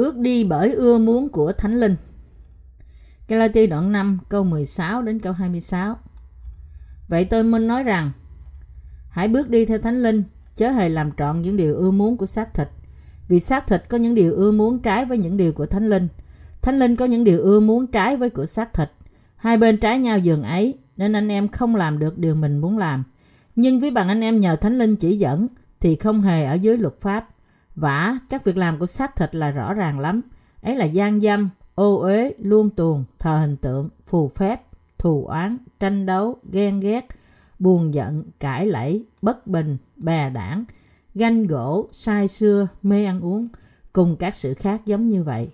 Bước đi bởi ưa muốn của Thánh Linh. Galati đoạn 5 câu 16 đến câu 26. Vậy tôi muốn nói rằng hãy bước đi theo Thánh Linh, chớ hề làm trọn những điều ưa muốn của xác thịt. Vì xác thịt có những điều ưa muốn trái với những điều của Thánh Linh. Thánh Linh có những điều ưa muốn trái với của xác thịt. Hai bên trái nhau giường ấy, nên anh em không làm được điều mình muốn làm. Nhưng với bằng anh em nhờ Thánh Linh chỉ dẫn, thì không hề ở dưới luật pháp. Vả, các việc làm của xác thịt là rõ ràng lắm. Ấy là gian dâm, ô uế, luôn tuồng, thờ hình tượng, phù phép, thù oán, tranh đấu, ghen ghét, buồn giận, cãi lẫy, bất bình, bè đảng, ganh gỗ, sai xưa, mê ăn uống, cùng các sự khác giống như vậy.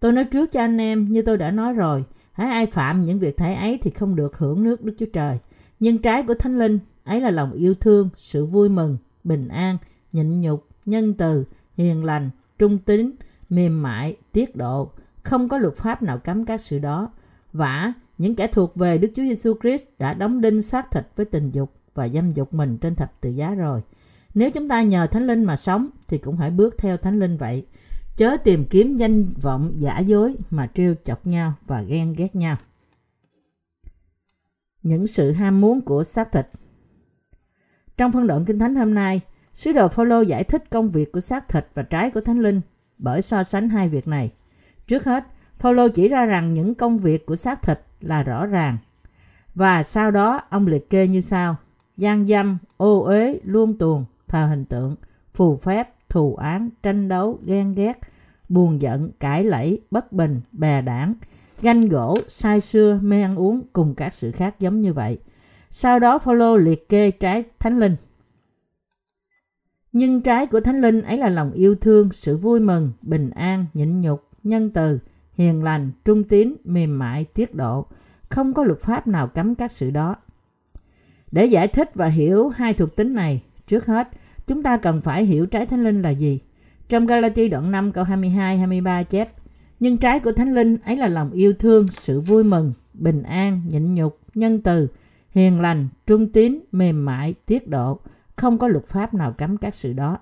Tôi nói trước cho anh em, như tôi đã nói rồi, hãy ai phạm những việc thể ấy thì không được hưởng nước Đức Chúa Trời. Nhưng trái của Thánh Linh, ấy là lòng yêu thương, sự vui mừng, bình an, nhịn nhục, nhân từ, hiền lành, trung tín, mềm mại, tiết độ. Không có luật pháp nào cấm các sự đó. Vả, những kẻ thuộc về Đức Chúa Giêsu Christ đã đóng đinh xác thịt với tình dục và dâm dục mình trên thập tự giá rồi. Nếu chúng ta nhờ Thánh Linh mà sống thì cũng hãy bước theo Thánh Linh vậy. Chớ tìm kiếm danh vọng giả dối mà trêu chọc nhau và ghen ghét nhau. Những sự ham muốn của xác thịt Trong phân đoạn Kinh Thánh hôm nay, Sứ đồ Phaolô giải thích công việc của xác thịt và trái của Thánh Linh bởi so sánh hai việc này. Trước hết, Phaolô chỉ ra rằng những công việc của xác thịt là rõ ràng. Và sau đó ông liệt kê như sau: gian dâm, ô uế, luôn tuồng, thờ hình tượng, phù phép, thù án, tranh đấu, ghen ghét, buồn giận, cãi lẫy, bất bình, bè đảng, ganh gỗ, sai xưa, mê ăn uống cùng các sự khác giống như vậy. Sau đó Phaolô liệt kê trái thánh linh. Nhưng trái của thánh linh ấy là lòng yêu thương, sự vui mừng, bình an, nhịn nhục, nhân từ, hiền lành, trung tín, mềm mại, tiết độ. Không có luật pháp nào cấm các sự đó. Để giải thích và hiểu hai thuộc tính này, trước hết, chúng ta cần phải hiểu trái thánh linh là gì. Trong Galati đoạn 5 câu 22-23 chép, Nhưng trái của thánh linh ấy là lòng yêu thương, sự vui mừng, bình an, nhịn nhục, nhân từ, hiền lành, trung tín, mềm mại, tiết độ. Không có luật pháp nào cấm các sự đó.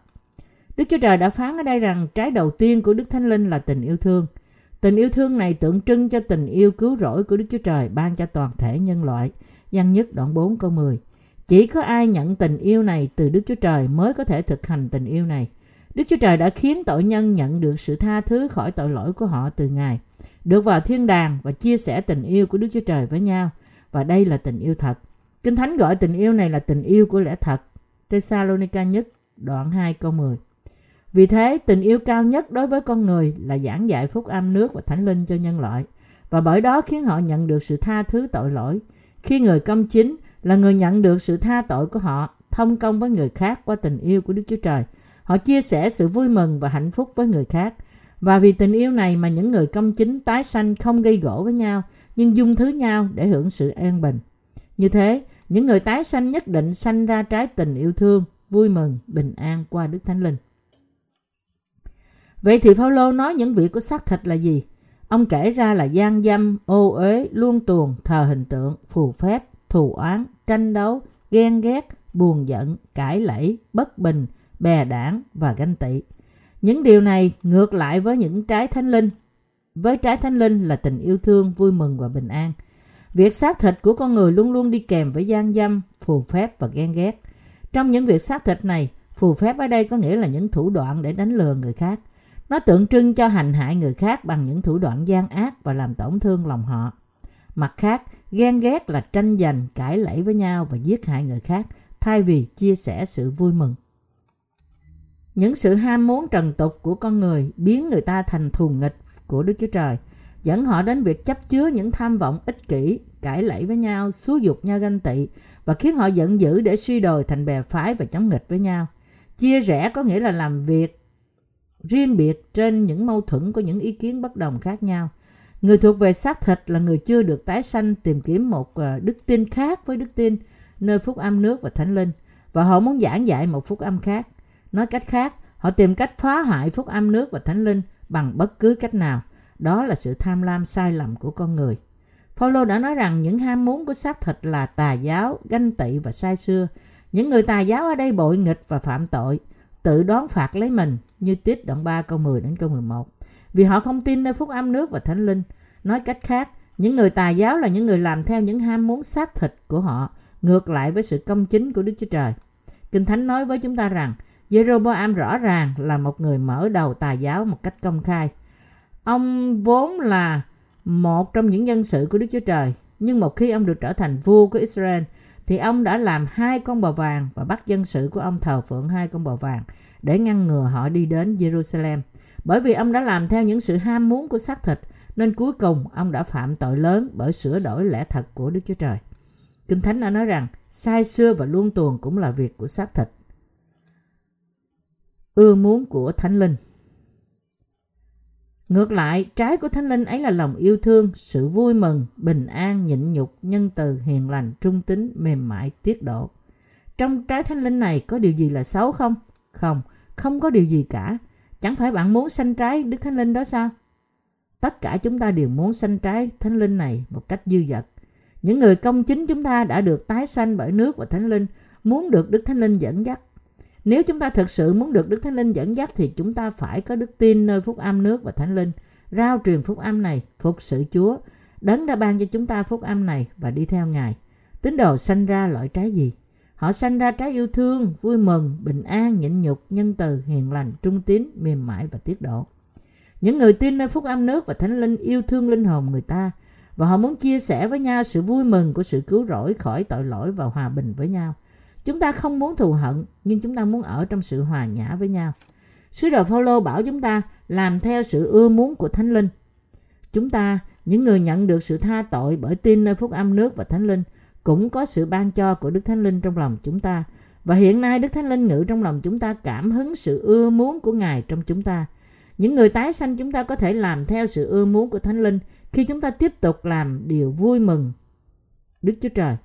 Đức Chúa Trời đã phán ở đây rằng trái đầu tiên của Đức Thánh Linh là tình yêu thương. Tình yêu thương này tượng trưng cho tình yêu cứu rỗi của Đức Chúa Trời ban cho toàn thể nhân loại. Giăng nhất đoạn 4 câu 10. Chỉ có ai nhận tình yêu này từ Đức Chúa Trời mới có thể thực hành tình yêu này. Đức Chúa Trời đã khiến tội nhân nhận được sự tha thứ khỏi tội lỗi của họ từ Ngài, được vào thiên đàng và chia sẻ tình yêu của Đức Chúa Trời với nhau. Và đây là tình yêu thật. Kinh Thánh gọi tình yêu này là tình yêu của lẽ thật. Thessalonica nhất đoạn 2 câu 10. Vì thế, tình yêu cao nhất đối với con người là giảng dạy phúc âm nước và thánh linh cho nhân loại. Và bởi đó khiến họ nhận được sự tha thứ tội lỗi. Khi người công chính là người nhận được sự tha tội của họ, thông công với người khác qua tình yêu của Đức Chúa Trời. Họ chia sẻ sự vui mừng và hạnh phúc với người khác. Và vì tình yêu này mà những người công chính tái sanh không gây gỗ với nhau, nhưng dung thứ nhau để hưởng sự an bình. Như thế, những người tái sanh nhất định sanh ra trái tình yêu thương, vui mừng, bình an qua Đức Thánh Linh. Vậy thì Phaolô nói những việc của xác thịt là gì? Ông kể ra là gian dâm, ô uế, luôn tuồng, thờ hình tượng, phù phép, thù oán, tranh đấu, ghen ghét, buồn giận, cãi lẫy, bất bình, bè đảng và ganh tị. Những điều này ngược lại với những trái thánh linh. Với trái thánh linh là tình yêu thương, vui mừng và bình an. Việc xác thịt của con người luôn luôn đi kèm với gian dâm, phù phép và ghen ghét. Trong những việc xác thịt này, phù phép ở đây có nghĩa là những thủ đoạn để đánh lừa người khác. Nó tượng trưng cho hành hại người khác bằng những thủ đoạn gian ác và làm tổn thương lòng họ. Mặt khác, ghen ghét là tranh giành, cãi lẫy với nhau và giết hại người khác thay vì chia sẻ sự vui mừng. Những sự ham muốn trần tục của con người biến người ta thành thù nghịch của Đức Chúa Trời, dẫn họ đến việc chấp chứa những tham vọng ích kỷ, cãi lẫy với nhau, xúi dục nhau ganh tị và khiến họ giận dữ để suy đồi thành bè phái và chống nghịch với nhau. Chia rẽ có nghĩa là làm việc riêng biệt trên những mâu thuẫn của những ý kiến bất đồng khác nhau. Người thuộc về xác thịt là người chưa được tái sanh tìm kiếm một ờ, đức tin khác với đức tin nơi phúc âm nước và thánh linh và họ muốn giảng dạy một phúc âm khác. Nói cách khác, họ tìm cách phá hại phúc âm nước và thánh linh bằng bất cứ cách nào. Đó là sự tham lam sai lầm của con người. Phaolô đã nói rằng những ham muốn của xác thịt là tà giáo, ganh tị và sai xưa. Những người tà giáo ở đây bội nghịch và phạm tội, tự đoán phạt lấy mình như tiết đoạn 3 câu 10 đến câu 11. vì họ không tin nơi phúc âm nước và thánh linh. Nói cách khác, những người tà giáo là những người làm theo những ham muốn xác thịt của họ, ngược lại với sự công chính của Đức Chúa Trời. Kinh Thánh nói với chúng ta rằng, Jeroboam rõ ràng là một người mở đầu tà giáo một cách công khai. Ông vốn là một trong những dân sự của Đức Chúa Trời, nhưng một khi ông được trở thành vua của Israel, thì ông đã làm hai con bò vàng và bắt dân sự của ông thờ phượng hai con bò vàng để ngăn ngừa họ đi đến Jerusalem. Bởi vì ông đã làm theo những sự ham muốn của xác thịt, nên cuối cùng ông đã phạm tội lớn bởi sửa đổi lẽ thật của Đức Chúa Trời. Kinh Thánh đã nói rằng sai xưa và luôn tuồng cũng là việc của xác thịt. Ưa muốn của Thánh Linh Ngược lại, trái của Thánh Linh ấy là lòng yêu thương, sự vui mừng, bình an, nhịn nhục, nhân từ, hiền lành, trung tính, mềm mại, tiết độ. Trong trái Thánh Linh này có điều gì là xấu không? Không, không có điều gì cả. Chẳng phải bạn muốn sanh trái Đức Thánh Linh đó sao? Tất cả chúng ta đều muốn sanh trái Thánh Linh này một cách dư dật. Những người công chính chúng ta đã được tái sanh bởi nước và Thánh Linh, muốn được Đức Thánh Linh dẫn dắt. Nếu chúng ta thực sự muốn được Đức Thánh Linh dẫn dắt thì chúng ta phải có đức tin nơi phúc âm nước và Thánh Linh, rao truyền phúc âm này, phục sự Chúa. Đấng đã ban cho chúng ta phúc âm này và đi theo Ngài. Tín đồ sanh ra loại trái gì? Họ sanh ra trái yêu thương, vui mừng, bình an, nhịn nhục, nhân từ, hiền lành, trung tín, mềm mại và tiết độ. Những người tin nơi phúc âm nước và thánh linh yêu thương linh hồn người ta và họ muốn chia sẻ với nhau sự vui mừng của sự cứu rỗi khỏi tội lỗi và hòa bình với nhau. Chúng ta không muốn thù hận nhưng chúng ta muốn ở trong sự hòa nhã với nhau. Sứ đồ Phaolô bảo chúng ta làm theo sự ưa muốn của Thánh Linh. Chúng ta, những người nhận được sự tha tội bởi tin nơi phúc âm nước và Thánh Linh, cũng có sự ban cho của Đức Thánh Linh trong lòng chúng ta. Và hiện nay Đức Thánh Linh ngự trong lòng chúng ta cảm hứng sự ưa muốn của Ngài trong chúng ta. Những người tái sanh chúng ta có thể làm theo sự ưa muốn của Thánh Linh khi chúng ta tiếp tục làm điều vui mừng Đức Chúa Trời.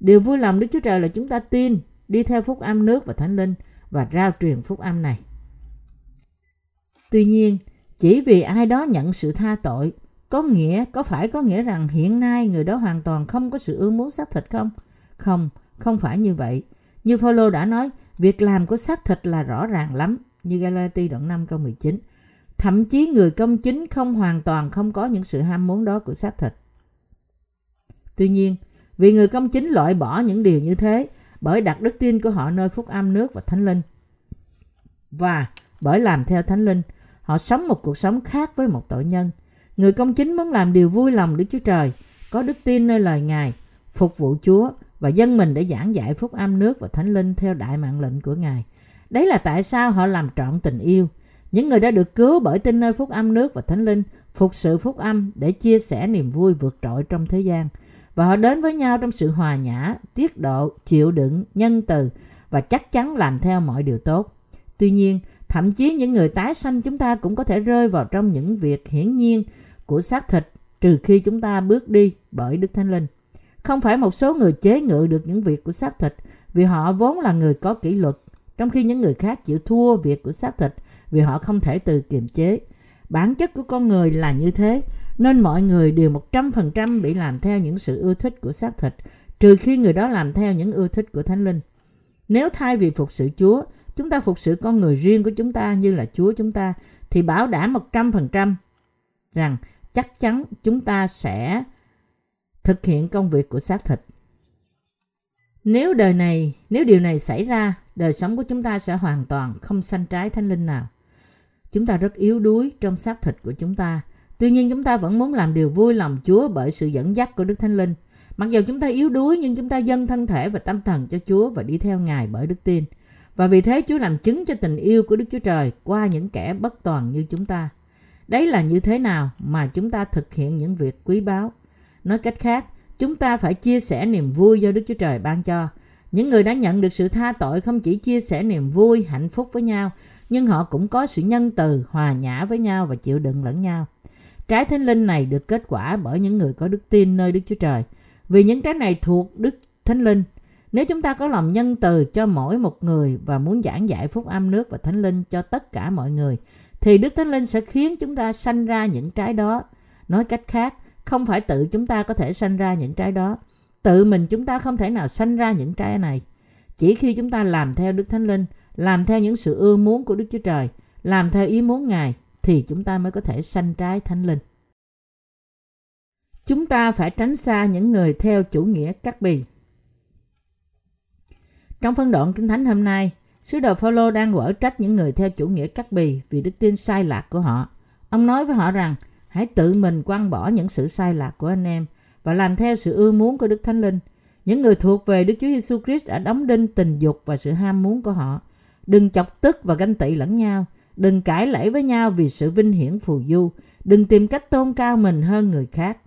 Điều vui lòng Đức Chúa Trời là chúng ta tin, đi theo phúc âm nước và Thánh Linh và rao truyền phúc âm này. Tuy nhiên, chỉ vì ai đó nhận sự tha tội, có nghĩa có phải có nghĩa rằng hiện nay người đó hoàn toàn không có sự ưa muốn xác thịt không? Không, không phải như vậy. Như Phaolô đã nói, việc làm của xác thịt là rõ ràng lắm, như Galati đoạn 5 câu 19. Thậm chí người công chính không hoàn toàn không có những sự ham muốn đó của xác thịt. Tuy nhiên, vì người công chính loại bỏ những điều như thế bởi đặt đức tin của họ nơi phúc âm nước và thánh linh. Và bởi làm theo thánh linh, họ sống một cuộc sống khác với một tội nhân. Người công chính muốn làm điều vui lòng Đức Chúa Trời, có đức tin nơi lời Ngài, phục vụ Chúa và dân mình để giảng dạy phúc âm nước và thánh linh theo đại mạng lệnh của Ngài. Đấy là tại sao họ làm trọn tình yêu. Những người đã được cứu bởi tin nơi phúc âm nước và thánh linh, phục sự phúc âm để chia sẻ niềm vui vượt trội trong thế gian. Và họ đến với nhau trong sự hòa nhã, tiết độ, chịu đựng, nhân từ và chắc chắn làm theo mọi điều tốt. Tuy nhiên, thậm chí những người tái sanh chúng ta cũng có thể rơi vào trong những việc hiển nhiên của xác thịt trừ khi chúng ta bước đi bởi Đức Thánh Linh. Không phải một số người chế ngự được những việc của xác thịt vì họ vốn là người có kỷ luật, trong khi những người khác chịu thua việc của xác thịt vì họ không thể từ kiềm chế. Bản chất của con người là như thế, nên mọi người đều 100% bị làm theo những sự ưa thích của xác thịt, trừ khi người đó làm theo những ưa thích của Thánh Linh. Nếu thay vì phục sự Chúa, chúng ta phục sự con người riêng của chúng ta như là Chúa chúng ta, thì bảo đảm 100% rằng chắc chắn chúng ta sẽ thực hiện công việc của xác thịt. Nếu đời này, nếu điều này xảy ra, đời sống của chúng ta sẽ hoàn toàn không sanh trái thánh linh nào. Chúng ta rất yếu đuối trong xác thịt của chúng ta. Tuy nhiên chúng ta vẫn muốn làm điều vui lòng Chúa bởi sự dẫn dắt của Đức Thánh Linh. Mặc dù chúng ta yếu đuối nhưng chúng ta dâng thân thể và tâm thần cho Chúa và đi theo Ngài bởi đức tin. Và vì thế Chúa làm chứng cho tình yêu của Đức Chúa Trời qua những kẻ bất toàn như chúng ta. Đấy là như thế nào mà chúng ta thực hiện những việc quý báu. Nói cách khác, chúng ta phải chia sẻ niềm vui do Đức Chúa Trời ban cho. Những người đã nhận được sự tha tội không chỉ chia sẻ niềm vui, hạnh phúc với nhau, nhưng họ cũng có sự nhân từ, hòa nhã với nhau và chịu đựng lẫn nhau. Trái thánh linh này được kết quả bởi những người có đức tin nơi Đức Chúa Trời. Vì những trái này thuộc Đức Thánh Linh. Nếu chúng ta có lòng nhân từ cho mỗi một người và muốn giảng dạy phúc âm nước và thánh linh cho tất cả mọi người, thì Đức Thánh Linh sẽ khiến chúng ta sanh ra những trái đó. Nói cách khác, không phải tự chúng ta có thể sanh ra những trái đó. Tự mình chúng ta không thể nào sanh ra những trái này. Chỉ khi chúng ta làm theo Đức Thánh Linh, làm theo những sự ưa muốn của Đức Chúa Trời, làm theo ý muốn Ngài, thì chúng ta mới có thể sanh trái thánh linh. Chúng ta phải tránh xa những người theo chủ nghĩa cắt bì. Trong phân đoạn Kinh Thánh hôm nay, Sứ đồ Phaolô đang quở trách những người theo chủ nghĩa cắt bì vì đức tin sai lạc của họ. Ông nói với họ rằng, hãy tự mình quăng bỏ những sự sai lạc của anh em và làm theo sự ưa muốn của Đức Thánh Linh. Những người thuộc về Đức Chúa Giêsu Christ đã đóng đinh tình dục và sự ham muốn của họ. Đừng chọc tức và ganh tị lẫn nhau. Đừng cãi lẫy với nhau vì sự vinh hiển phù du. Đừng tìm cách tôn cao mình hơn người khác.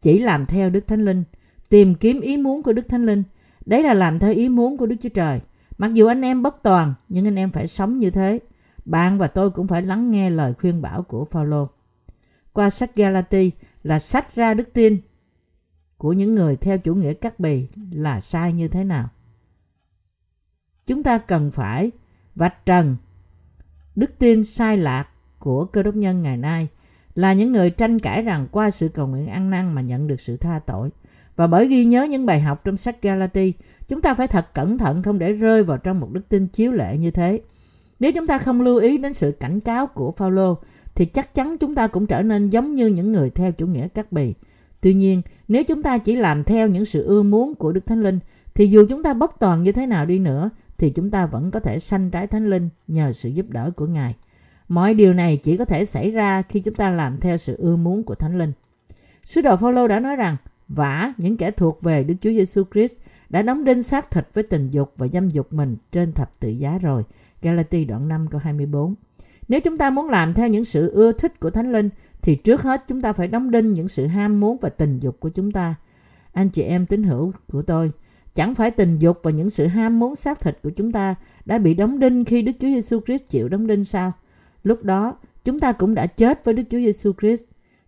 Chỉ làm theo Đức Thánh Linh. Tìm kiếm ý muốn của Đức Thánh Linh. Đấy là làm theo ý muốn của Đức Chúa Trời. Mặc dù anh em bất toàn, nhưng anh em phải sống như thế. Bạn và tôi cũng phải lắng nghe lời khuyên bảo của Phaolô. Qua sách Galati là sách ra đức tin của những người theo chủ nghĩa cắt bì là sai như thế nào. Chúng ta cần phải vạch trần đức tin sai lạc của cơ đốc nhân ngày nay là những người tranh cãi rằng qua sự cầu nguyện ăn năn mà nhận được sự tha tội. Và bởi ghi nhớ những bài học trong sách Galati, chúng ta phải thật cẩn thận không để rơi vào trong một đức tin chiếu lệ như thế. Nếu chúng ta không lưu ý đến sự cảnh cáo của Phaolô thì chắc chắn chúng ta cũng trở nên giống như những người theo chủ nghĩa cắt bì. Tuy nhiên, nếu chúng ta chỉ làm theo những sự ưa muốn của Đức Thánh Linh, thì dù chúng ta bất toàn như thế nào đi nữa, thì chúng ta vẫn có thể sanh trái Thánh Linh nhờ sự giúp đỡ của Ngài. Mọi điều này chỉ có thể xảy ra khi chúng ta làm theo sự ưa muốn của Thánh Linh. Sứ đồ Phaolô đã nói rằng, vả những kẻ thuộc về Đức Chúa Giêsu Christ đã đóng đinh xác thịt với tình dục và dâm dục mình trên thập tự giá rồi. Galati đoạn 5 câu 24. Nếu chúng ta muốn làm theo những sự ưa thích của Thánh Linh thì trước hết chúng ta phải đóng đinh những sự ham muốn và tình dục của chúng ta. Anh chị em tín hữu của tôi, chẳng phải tình dục và những sự ham muốn xác thịt của chúng ta đã bị đóng đinh khi Đức Chúa Giêsu Christ chịu đóng đinh sao? Lúc đó, chúng ta cũng đã chết với Đức Chúa Giêsu Christ.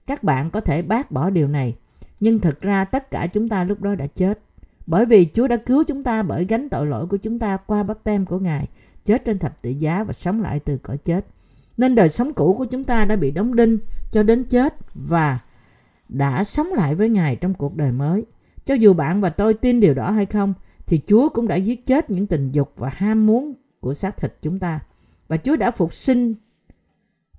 Các bạn có thể bác bỏ điều này, nhưng thật ra tất cả chúng ta lúc đó đã chết. Bởi vì Chúa đã cứu chúng ta bởi gánh tội lỗi của chúng ta qua bắp tem của Ngài, chết trên thập tự giá và sống lại từ cõi chết. Nên đời sống cũ của chúng ta đã bị đóng đinh cho đến chết và đã sống lại với Ngài trong cuộc đời mới. Cho dù bạn và tôi tin điều đó hay không, thì Chúa cũng đã giết chết những tình dục và ham muốn của xác thịt chúng ta. Và Chúa đã phục sinh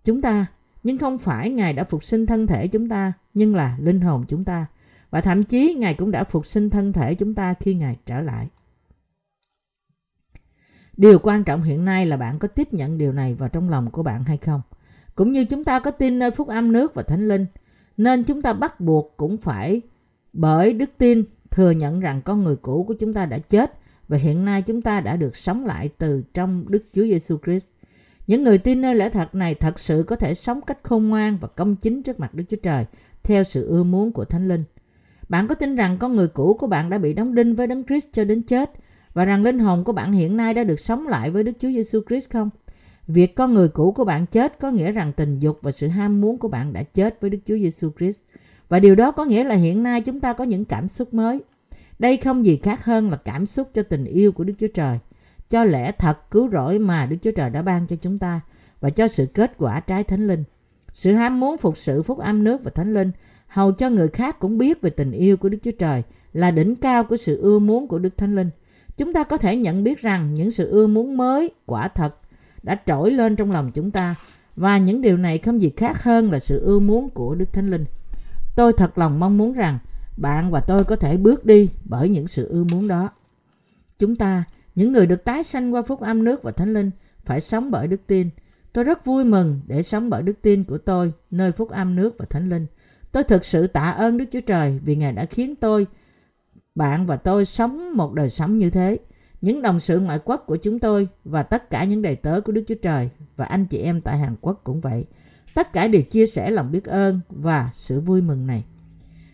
chúng ta, nhưng không phải Ngài đã phục sinh thân thể chúng ta, nhưng là linh hồn chúng ta. Và thậm chí Ngài cũng đã phục sinh thân thể chúng ta khi Ngài trở lại. Điều quan trọng hiện nay là bạn có tiếp nhận điều này vào trong lòng của bạn hay không. Cũng như chúng ta có tin nơi phúc âm nước và thánh linh, nên chúng ta bắt buộc cũng phải bởi đức tin thừa nhận rằng con người cũ của chúng ta đã chết và hiện nay chúng ta đã được sống lại từ trong Đức Chúa Giêsu Christ. Những người tin nơi lẽ thật này thật sự có thể sống cách khôn ngoan và công chính trước mặt Đức Chúa Trời, theo sự ưa muốn của Thánh Linh. Bạn có tin rằng con người cũ của bạn đã bị đóng đinh với Đấng Christ cho đến chết và rằng linh hồn của bạn hiện nay đã được sống lại với Đức Chúa Giêsu Christ không? Việc con người cũ của bạn chết có nghĩa rằng tình dục và sự ham muốn của bạn đã chết với Đức Chúa Giêsu Christ. Và điều đó có nghĩa là hiện nay chúng ta có những cảm xúc mới. Đây không gì khác hơn là cảm xúc cho tình yêu của Đức Chúa Trời, cho lẽ thật cứu rỗi mà Đức Chúa Trời đã ban cho chúng ta và cho sự kết quả trái thánh linh. Sự ham muốn phục sự phúc âm nước và thánh linh hầu cho người khác cũng biết về tình yêu của Đức Chúa Trời là đỉnh cao của sự ưa muốn của Đức Thánh Linh. Chúng ta có thể nhận biết rằng những sự ưa muốn mới quả thật đã trỗi lên trong lòng chúng ta và những điều này không gì khác hơn là sự ưa muốn của Đức Thánh Linh. Tôi thật lòng mong muốn rằng bạn và tôi có thể bước đi bởi những sự ưa muốn đó. Chúng ta, những người được tái sanh qua phúc âm nước và Thánh Linh, phải sống bởi đức tin. Tôi rất vui mừng để sống bởi đức tin của tôi nơi phúc âm nước và Thánh Linh. Tôi thực sự tạ ơn Đức Chúa Trời vì Ngài đã khiến tôi, bạn và tôi sống một đời sống như thế. Những đồng sự ngoại quốc của chúng tôi và tất cả những đầy tớ của Đức Chúa Trời và anh chị em tại Hàn Quốc cũng vậy. Tất cả đều chia sẻ lòng biết ơn và sự vui mừng này.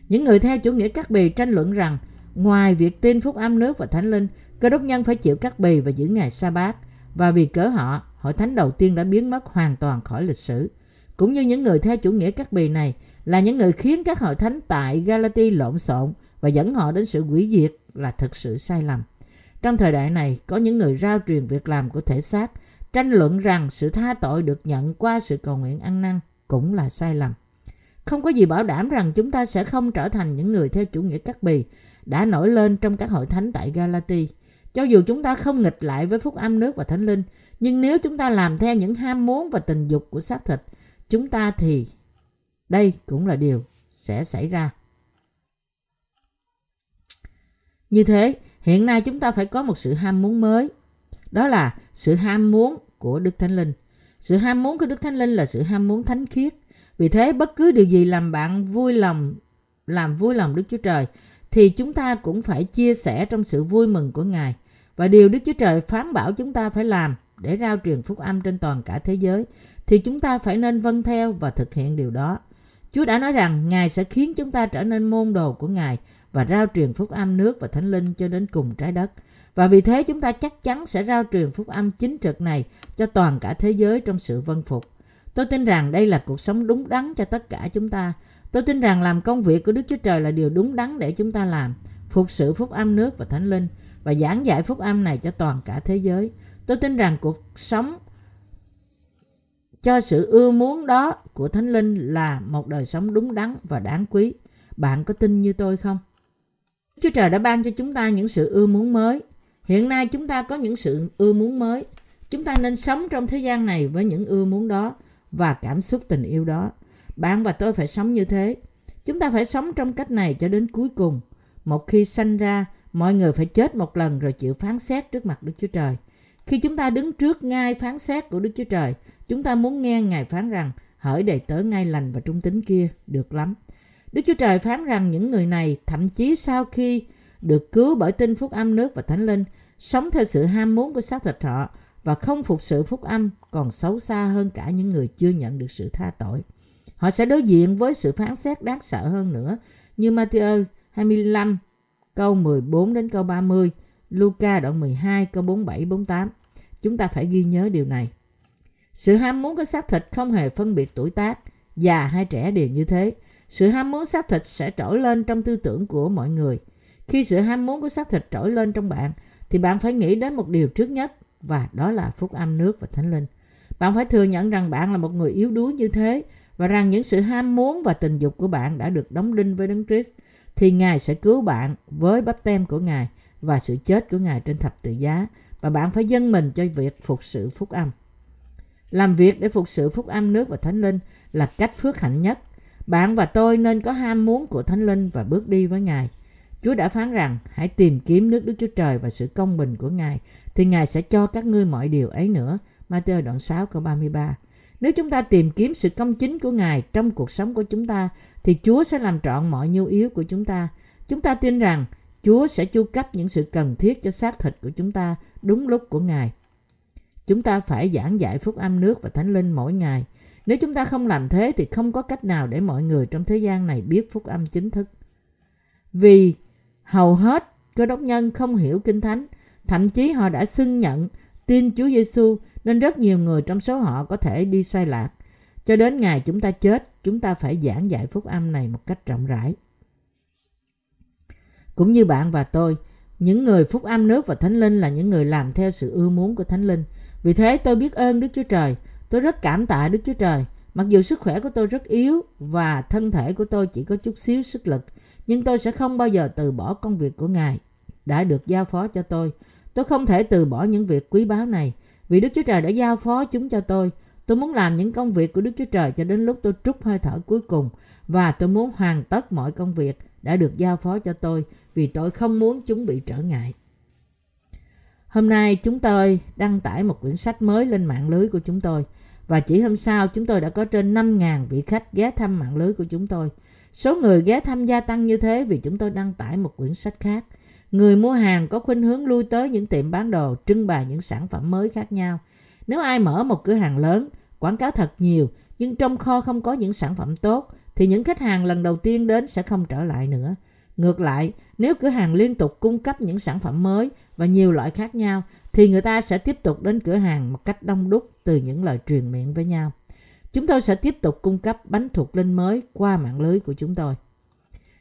Những người theo chủ nghĩa cắt bì tranh luận rằng ngoài việc tin phúc âm nước và thánh linh, cơ đốc nhân phải chịu cắt bì và giữ ngày sa bát và vì cớ họ, hội thánh đầu tiên đã biến mất hoàn toàn khỏi lịch sử. Cũng như những người theo chủ nghĩa cắt bì này là những người khiến các hội thánh tại Galati lộn xộn và dẫn họ đến sự hủy diệt là thực sự sai lầm. Trong thời đại này, có những người rao truyền việc làm của thể xác, tranh luận rằng sự tha tội được nhận qua sự cầu nguyện ăn năn cũng là sai lầm. Không có gì bảo đảm rằng chúng ta sẽ không trở thành những người theo chủ nghĩa cắt bì đã nổi lên trong các hội thánh tại Galati. Cho dù chúng ta không nghịch lại với phúc âm nước và thánh linh, nhưng nếu chúng ta làm theo những ham muốn và tình dục của xác thịt, chúng ta thì đây cũng là điều sẽ xảy ra. Như thế, hiện nay chúng ta phải có một sự ham muốn mới. Đó là sự ham muốn của Đức Thánh Linh. Sự ham muốn của Đức Thánh Linh là sự ham muốn thánh khiết. Vì thế, bất cứ điều gì làm bạn vui lòng, làm vui lòng Đức Chúa Trời, thì chúng ta cũng phải chia sẻ trong sự vui mừng của Ngài. Và điều Đức Chúa Trời phán bảo chúng ta phải làm để rao truyền phúc âm trên toàn cả thế giới, thì chúng ta phải nên vâng theo và thực hiện điều đó. Chúa đã nói rằng Ngài sẽ khiến chúng ta trở nên môn đồ của Ngài và rao truyền phúc âm nước và thánh linh cho đến cùng trái đất. Và vì thế chúng ta chắc chắn sẽ rao truyền phúc âm chính trực này cho toàn cả thế giới trong sự vân phục. Tôi tin rằng đây là cuộc sống đúng đắn cho tất cả chúng ta. Tôi tin rằng làm công việc của Đức Chúa Trời là điều đúng đắn để chúng ta làm, phục sự phúc âm nước và thánh linh và giảng dạy phúc âm này cho toàn cả thế giới. Tôi tin rằng cuộc sống cho sự ưa muốn đó của Thánh Linh là một đời sống đúng đắn và đáng quý. Bạn có tin như tôi không? Chúa Trời đã ban cho chúng ta những sự ưa muốn mới. Hiện nay chúng ta có những sự ưa muốn mới. Chúng ta nên sống trong thế gian này với những ưa muốn đó và cảm xúc tình yêu đó. Bạn và tôi phải sống như thế. Chúng ta phải sống trong cách này cho đến cuối cùng. Một khi sanh ra, mọi người phải chết một lần rồi chịu phán xét trước mặt Đức Chúa Trời. Khi chúng ta đứng trước ngai phán xét của Đức Chúa Trời, chúng ta muốn nghe Ngài phán rằng hỡi đầy tớ ngay lành và trung tính kia, được lắm. Đức Chúa Trời phán rằng những người này thậm chí sau khi được cứu bởi tin phúc âm nước và thánh linh, sống theo sự ham muốn của xác thịt họ và không phục sự phúc âm còn xấu xa hơn cả những người chưa nhận được sự tha tội. Họ sẽ đối diện với sự phán xét đáng sợ hơn nữa như Matthew 25 câu 14 đến câu 30, Luca đoạn 12 câu 47 48. Chúng ta phải ghi nhớ điều này. Sự ham muốn của xác thịt không hề phân biệt tuổi tác, già hay trẻ đều như thế. Sự ham muốn xác thịt sẽ trỗi lên trong tư tưởng của mọi người. Khi sự ham muốn của xác thịt trỗi lên trong bạn, thì bạn phải nghĩ đến một điều trước nhất, và đó là phúc âm nước và thánh linh. Bạn phải thừa nhận rằng bạn là một người yếu đuối như thế, và rằng những sự ham muốn và tình dục của bạn đã được đóng đinh với Đấng Christ, thì Ngài sẽ cứu bạn với bắp tem của Ngài và sự chết của Ngài trên thập tự giá, và bạn phải dâng mình cho việc phục sự phúc âm. Làm việc để phục sự phúc âm nước và thánh linh là cách phước hạnh nhất. Bạn và tôi nên có ham muốn của thánh linh và bước đi với Ngài. Chúa đã phán rằng, hãy tìm kiếm nước Đức Chúa Trời và sự công bình của Ngài, thì Ngài sẽ cho các ngươi mọi điều ấy nữa. Matthew đoạn 6 câu 33 Nếu chúng ta tìm kiếm sự công chính của Ngài trong cuộc sống của chúng ta, thì Chúa sẽ làm trọn mọi nhu yếu của chúng ta. Chúng ta tin rằng Chúa sẽ chu cấp những sự cần thiết cho xác thịt của chúng ta đúng lúc của Ngài. Chúng ta phải giảng dạy phúc âm nước và thánh linh mỗi ngày. Nếu chúng ta không làm thế thì không có cách nào để mọi người trong thế gian này biết phúc âm chính thức. Vì hầu hết cơ đốc nhân không hiểu kinh thánh, thậm chí họ đã xưng nhận tin Chúa Giêsu nên rất nhiều người trong số họ có thể đi sai lạc. Cho đến ngày chúng ta chết, chúng ta phải giảng dạy phúc âm này một cách rộng rãi. Cũng như bạn và tôi, những người phúc âm nước và thánh linh là những người làm theo sự ưa muốn của thánh linh. Vì thế tôi biết ơn Đức Chúa Trời. Tôi rất cảm tạ Đức Chúa Trời. Mặc dù sức khỏe của tôi rất yếu và thân thể của tôi chỉ có chút xíu sức lực, nhưng tôi sẽ không bao giờ từ bỏ công việc của Ngài, đã được giao phó cho tôi. Tôi không thể từ bỏ những việc quý báu này, vì Đức Chúa Trời đã giao phó chúng cho tôi. Tôi muốn làm những công việc của Đức Chúa Trời cho đến lúc tôi trút hơi thở cuối cùng, và tôi muốn hoàn tất mọi công việc đã được giao phó cho tôi, vì tôi không muốn chúng bị trở ngại. Hôm nay chúng tôi đăng tải một quyển sách mới lên mạng lưới của chúng tôi, và chỉ hôm sau chúng tôi đã có trên 5.000 vị khách ghé thăm mạng lưới của chúng tôi. Số người ghé thăm gia tăng như thế vì chúng tôi đăng tải một quyển sách khác. Người mua hàng có khuynh hướng lui tới những tiệm bán đồ trưng bày những sản phẩm mới khác nhau. Nếu ai mở một cửa hàng lớn, quảng cáo thật nhiều nhưng trong kho không có những sản phẩm tốt thì những khách hàng lần đầu tiên đến sẽ không trở lại nữa. Ngược lại, nếu cửa hàng liên tục cung cấp những sản phẩm mới và nhiều loại khác nhau thì người ta sẽ tiếp tục đến cửa hàng một cách đông đúc từ những lời truyền miệng với nhau. Chúng tôi sẽ tiếp tục cung cấp bánh thuộc linh mới qua mạng lưới của chúng tôi.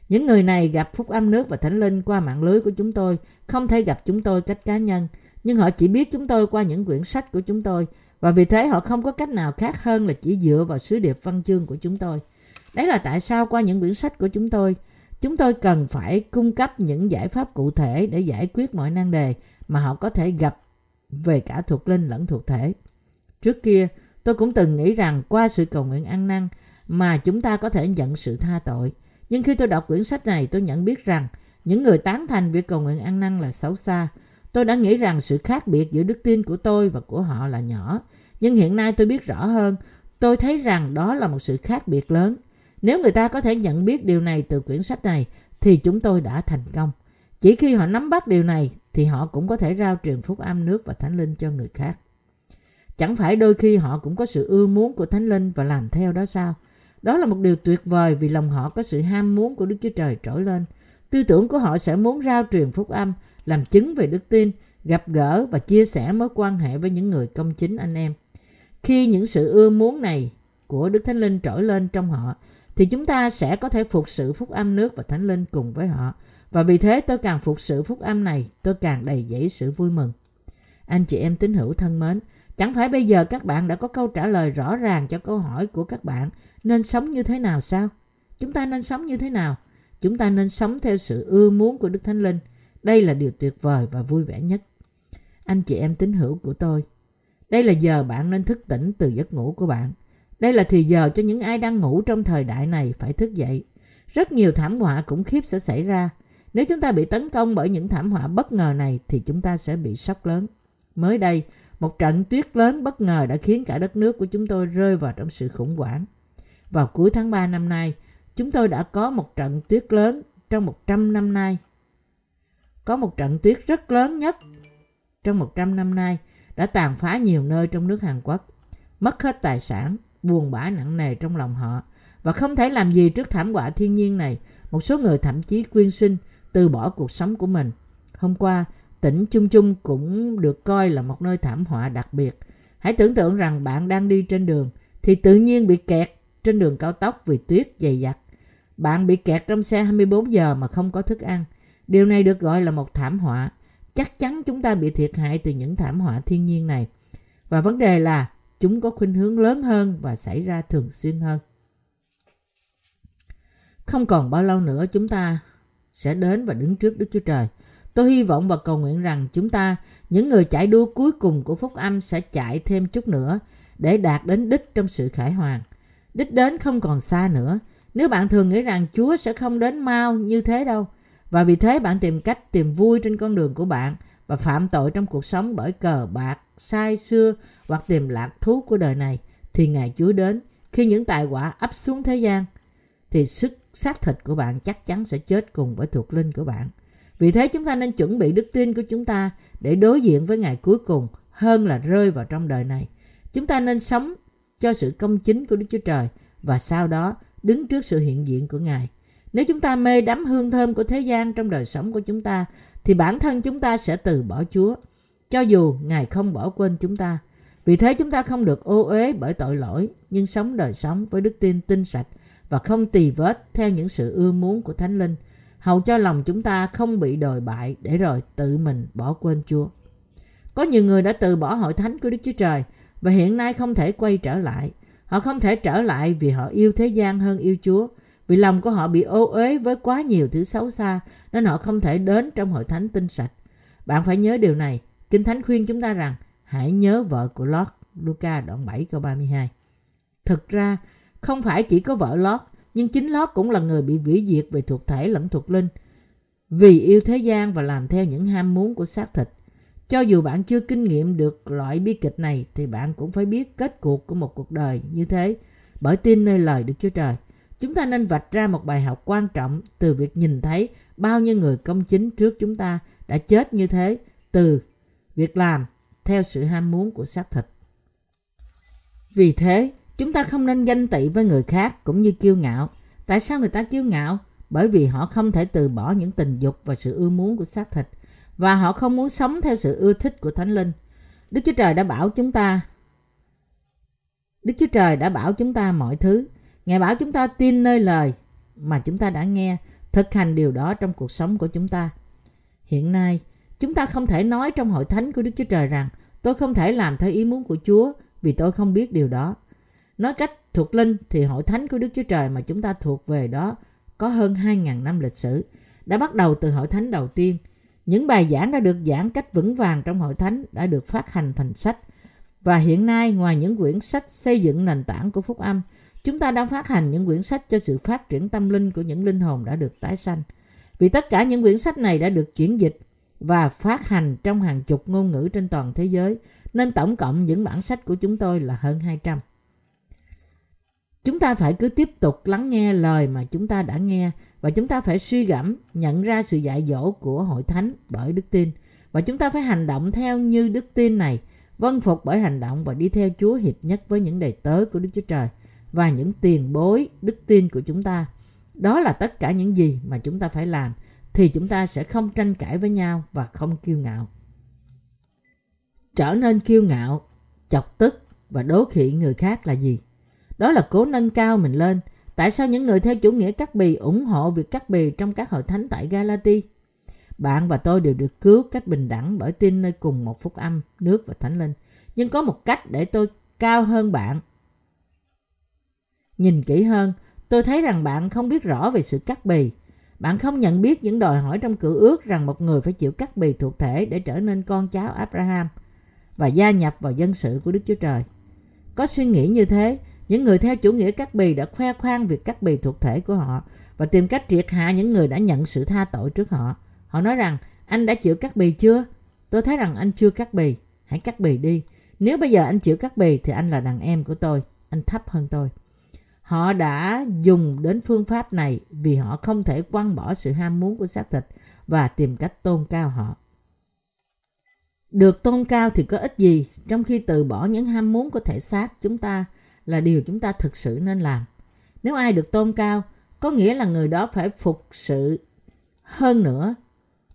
Những người này gặp phúc âm nước và thánh linh qua mạng lưới của chúng tôi, không thể gặp chúng tôi cách cá nhân, nhưng họ chỉ biết chúng tôi qua những quyển sách của chúng tôi và vì thế họ không có cách nào khác hơn là chỉ dựa vào sứ điệp văn chương của chúng tôi. Đấy là tại sao qua những quyển sách của chúng tôi, chúng tôi cần phải cung cấp những giải pháp cụ thể để giải quyết mọi nan đề mà họ có thể gặp về cả thuộc linh lẫn thuộc thể. Trước kia, Tôi cũng từng nghĩ rằng qua sự cầu nguyện ăn năn mà chúng ta có thể nhận sự tha tội. Nhưng khi tôi đọc quyển sách này tôi nhận biết rằng những người tán thành việc cầu nguyện ăn năn là xấu xa. Tôi đã nghĩ rằng sự khác biệt giữa đức tin của tôi và của họ là nhỏ. Nhưng hiện nay tôi biết rõ hơn, tôi thấy rằng đó là một sự khác biệt lớn. Nếu người ta có thể nhận biết điều này từ quyển sách này thì chúng tôi đã thành công. Chỉ khi họ nắm bắt điều này thì họ cũng có thể rao truyền phúc âm nước và thánh linh cho người khác. Chẳng phải đôi khi họ cũng có sự ưa muốn của thánh linh và làm theo đó sao? Đó là một điều tuyệt vời vì lòng họ có sự ham muốn của Đức Chúa Trời trỗi lên. Tư tưởng của họ sẽ muốn rao truyền phúc âm, làm chứng về đức tin, gặp gỡ và chia sẻ mối quan hệ với những người công chính anh em. Khi những sự ưa muốn này của Đức Thánh Linh trỗi lên trong họ, thì chúng ta sẽ có thể phục sự phúc âm nước và Thánh Linh cùng với họ. Và vì thế tôi càng phục sự phúc âm này, tôi càng đầy dẫy sự vui mừng. Anh chị em tín hữu thân mến, chẳng phải bây giờ các bạn đã có câu trả lời rõ ràng cho câu hỏi của các bạn nên sống như thế nào sao? Chúng ta nên sống như thế nào? Chúng ta nên sống theo sự ưa muốn của Đức Thánh Linh. Đây là điều tuyệt vời và vui vẻ nhất. Anh chị em tín hữu của tôi, đây là giờ bạn nên thức tỉnh từ giấc ngủ của bạn. Đây là thì giờ cho những ai đang ngủ trong thời đại này phải thức dậy. Rất nhiều thảm họa khủng khiếp sẽ xảy ra. Nếu chúng ta bị tấn công bởi những thảm họa bất ngờ này thì chúng ta sẽ bị sốc lớn. Mới đây, một trận tuyết lớn bất ngờ đã khiến cả đất nước của chúng tôi rơi vào trong sự khủng hoảng. Vào cuối tháng 3 năm nay, chúng tôi đã có một trận tuyết lớn trong 100 năm nay. Có một trận tuyết rất lớn nhất trong 100 năm nay đã tàn phá nhiều nơi trong nước Hàn Quốc. Mất hết tài sản, buồn bã nặng nề trong lòng họ và không thể làm gì trước thảm họa thiên nhiên này. Một số người thậm chí quyên sinh từ bỏ cuộc sống của mình. Hôm qua, tỉnh Chung Chung cũng được coi là một nơi thảm họa đặc biệt. Hãy tưởng tượng rằng bạn đang đi trên đường thì tự nhiên bị kẹt trên đường cao tốc vì tuyết dày dặt. Bạn bị kẹt trong xe 24 giờ mà không có thức ăn. Điều này được gọi là một thảm họa. Chắc chắn chúng ta bị thiệt hại từ những thảm họa thiên nhiên này. Và vấn đề là chúng có khuynh hướng lớn hơn và xảy ra thường xuyên hơn. Không còn bao lâu nữa chúng ta sẽ đến và đứng trước Đức Chúa Trời. Tôi hy vọng và cầu nguyện rằng chúng ta, những người chạy đua cuối cùng của phúc âm sẽ chạy thêm chút nữa để đạt đến đích trong sự khải hoàn. Đích đến không còn xa nữa. Nếu bạn thường nghĩ rằng Chúa sẽ không đến mau như thế đâu, và vì thế bạn tìm cách tìm vui trên con đường của bạn và phạm tội trong cuộc sống bởi cờ bạc, sai xưa hoặc tìm lạc thú của đời này, thì ngày Chúa đến khi những tài quả ấp xuống thế gian, thì sức xác thịt của bạn chắc chắn sẽ chết cùng với thuộc linh của bạn. Vì thế chúng ta nên chuẩn bị đức tin của chúng ta để đối diện với ngày cuối cùng hơn là rơi vào trong đời này. Chúng ta nên sống cho sự công chính của Đức Chúa Trời và sau đó đứng trước sự hiện diện của Ngài. Nếu chúng ta mê đắm hương thơm của thế gian trong đời sống của chúng ta, thì bản thân chúng ta sẽ từ bỏ Chúa, cho dù Ngài không bỏ quên chúng ta. Vì thế chúng ta không được ô uế bởi tội lỗi, nhưng sống đời sống với đức tin tinh sạch và không tì vết theo những sự ưa muốn của Thánh Linh hầu cho lòng chúng ta không bị đồi bại để rồi tự mình bỏ quên Chúa. Có nhiều người đã từ bỏ hội thánh của Đức Chúa Trời và hiện nay không thể quay trở lại. Họ không thể trở lại vì họ yêu thế gian hơn yêu Chúa. Vì lòng của họ bị ô uế với quá nhiều thứ xấu xa nên họ không thể đến trong hội thánh tinh sạch. Bạn phải nhớ điều này. Kinh Thánh khuyên chúng ta rằng hãy nhớ vợ của Lót. Luca đoạn 7 câu 32. Thực ra, không phải chỉ có vợ Lót nhưng chính Lót cũng là người bị hủy diệt về thuộc thể lẫn thuộc linh vì yêu thế gian và làm theo những ham muốn của xác thịt. Cho dù bạn chưa kinh nghiệm được loại bi kịch này thì bạn cũng phải biết kết cuộc của một cuộc đời như thế bởi tin nơi lời Đức Chúa Trời. Chúng ta nên vạch ra một bài học quan trọng từ việc nhìn thấy bao nhiêu người công chính trước chúng ta đã chết như thế từ việc làm theo sự ham muốn của xác thịt. Vì thế, chúng ta không nên ganh tị với người khác cũng như kiêu ngạo. Tại sao người ta kiêu ngạo? Bởi vì họ không thể từ bỏ những tình dục và sự ưa muốn của xác thịt và họ không muốn sống theo sự ưa thích của Thánh Linh. Đức Chúa Trời đã bảo chúng ta Đức Chúa Trời đã bảo chúng ta mọi thứ. Ngài bảo chúng ta tin nơi lời mà chúng ta đã nghe, thực hành điều đó trong cuộc sống của chúng ta. Hiện nay, chúng ta không thể nói trong hội thánh của Đức Chúa Trời rằng tôi không thể làm theo ý muốn của Chúa vì tôi không biết điều đó. Nói cách thuộc linh thì hội thánh của Đức Chúa Trời mà chúng ta thuộc về đó có hơn 2.000 năm lịch sử. Đã bắt đầu từ hội thánh đầu tiên. Những bài giảng đã được giảng cách vững vàng trong hội thánh đã được phát hành thành sách Và hiện nay, ngoài những quyển sách xây dựng nền tảng của phúc âm, chúng ta đang phát hành những quyển sách cho sự phát triển tâm linh của những linh hồn đã được tái sanh. Vì tất cả những quyển sách này đã được chuyển dịch và phát hành trong hàng chục ngôn ngữ trên toàn thế giới, nên tổng cộng những bản sách của chúng tôi là hơn 200. Chúng ta phải cứ tiếp tục lắng nghe lời mà chúng ta đã nghe và chúng ta phải suy gẫm, nhận ra sự dạy dỗ của hội thánh bởi đức tin. Và chúng ta phải hành động theo như đức tin này, vâng phục bởi hành động và đi theo Chúa hiệp nhất với những đầy tớ của Đức Chúa Trời và những tiền bối đức tin của chúng ta. Đó là tất cả những gì mà chúng ta phải làm thì chúng ta sẽ không tranh cãi với nhau và không kiêu ngạo. Trở nên kiêu ngạo, chọc tức và đố kỵ người khác là gì? Đó là cố nâng cao mình lên. Tại sao những người theo chủ nghĩa cắt bì ủng hộ việc cắt bì trong các hội thánh tại Galati? Bạn và tôi đều được cứu cách bình đẳng bởi tin nơi cùng một phúc âm, nước và thánh linh. Nhưng có một cách để tôi cao hơn bạn. Nhìn kỹ hơn, tôi thấy rằng bạn không biết rõ về sự cắt bì. Bạn không nhận biết những đòi hỏi trong cựu ước rằng một người phải chịu cắt bì thuộc thể để trở nên con cháu Abraham và gia nhập vào dân sự của Đức Chúa Trời. Có suy nghĩ như thế, những người theo chủ nghĩa cắt bì đã khoe khoang việc cắt bì thuộc thể của họ và tìm cách triệt hạ những người đã nhận sự tha tội trước họ. Họ nói rằng, anh đã chịu cắt bì chưa? Tôi thấy rằng anh chưa cắt bì. Hãy cắt bì đi. Nếu bây giờ anh chịu cắt bì thì anh là đàn em của tôi. Anh thấp hơn tôi. Họ đã dùng đến phương pháp này vì họ không thể quăng bỏ sự ham muốn của xác thịt và tìm cách tôn cao họ. Được tôn cao thì có ích gì trong khi từ bỏ những ham muốn của thể xác chúng ta là điều chúng ta thực sự nên làm. Nếu ai được tôn cao, có nghĩa là người đó phải phục sự hơn nữa.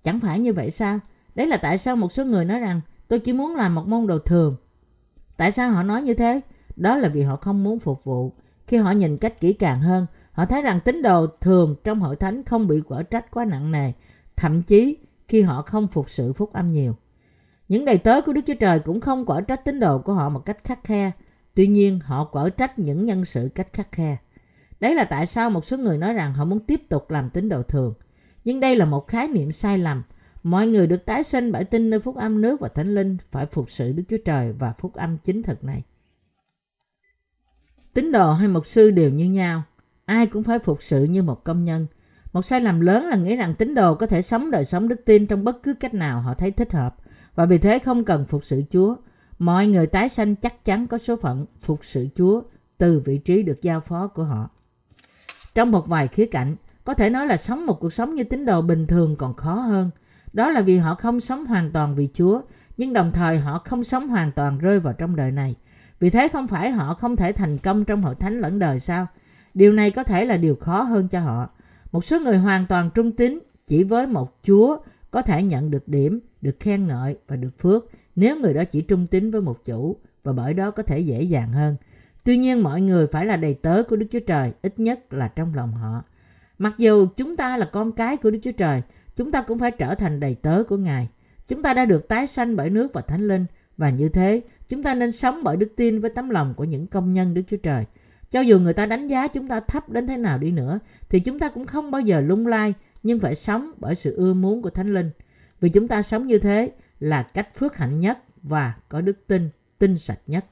Chẳng phải như vậy sao? Đấy là tại sao một số người nói rằng tôi chỉ muốn làm một môn đồ thường. Tại sao họ nói như thế? Đó là vì họ không muốn phục vụ. Khi họ nhìn cách kỹ càng hơn, họ thấy rằng tín đồ thường trong hội thánh không bị quở trách quá nặng nề, thậm chí khi họ không phục sự phúc âm nhiều. Những đầy tớ của Đức Chúa Trời cũng không quở trách tín đồ của họ một cách khắc khe, Tuy nhiên, họ quở trách những nhân sự cách khắc khe. Đấy là tại sao một số người nói rằng họ muốn tiếp tục làm tín đồ thường. Nhưng đây là một khái niệm sai lầm. Mọi người được tái sinh bởi tin nơi phúc âm nước và thánh linh phải phục sự Đức Chúa Trời và phúc âm chính thực này. Tín đồ hay mục sư đều như nhau. Ai cũng phải phục sự như một công nhân. Một sai lầm lớn là nghĩ rằng tín đồ có thể sống đời sống đức tin trong bất cứ cách nào họ thấy thích hợp và vì thế không cần phục sự Chúa Mọi người tái sanh chắc chắn có số phận phục sự Chúa từ vị trí được giao phó của họ. Trong một vài khía cạnh, có thể nói là sống một cuộc sống như tín đồ bình thường còn khó hơn. Đó là vì họ không sống hoàn toàn vì Chúa, nhưng đồng thời họ không sống hoàn toàn rơi vào trong đời này. Vì thế không phải họ không thể thành công trong hội thánh lẫn đời sao? Điều này có thể là điều khó hơn cho họ. Một số người hoàn toàn trung tín chỉ với một Chúa có thể nhận được điểm, được khen ngợi và được phước, nếu người đó chỉ trung tín với một chủ và bởi đó có thể dễ dàng hơn. Tuy nhiên mọi người phải là đầy tớ của Đức Chúa Trời, ít nhất là trong lòng họ. Mặc dù chúng ta là con cái của Đức Chúa Trời, chúng ta cũng phải trở thành đầy tớ của Ngài. Chúng ta đã được tái sanh bởi nước và thánh linh và như thế chúng ta nên sống bởi đức tin với tấm lòng của những công nhân Đức Chúa Trời. Cho dù người ta đánh giá chúng ta thấp đến thế nào đi nữa thì chúng ta cũng không bao giờ lung lay nhưng phải sống bởi sự ưa muốn của Thánh Linh. Vì chúng ta sống như thế là cách phước hạnh nhất và có đức tin, tin sạch nhất.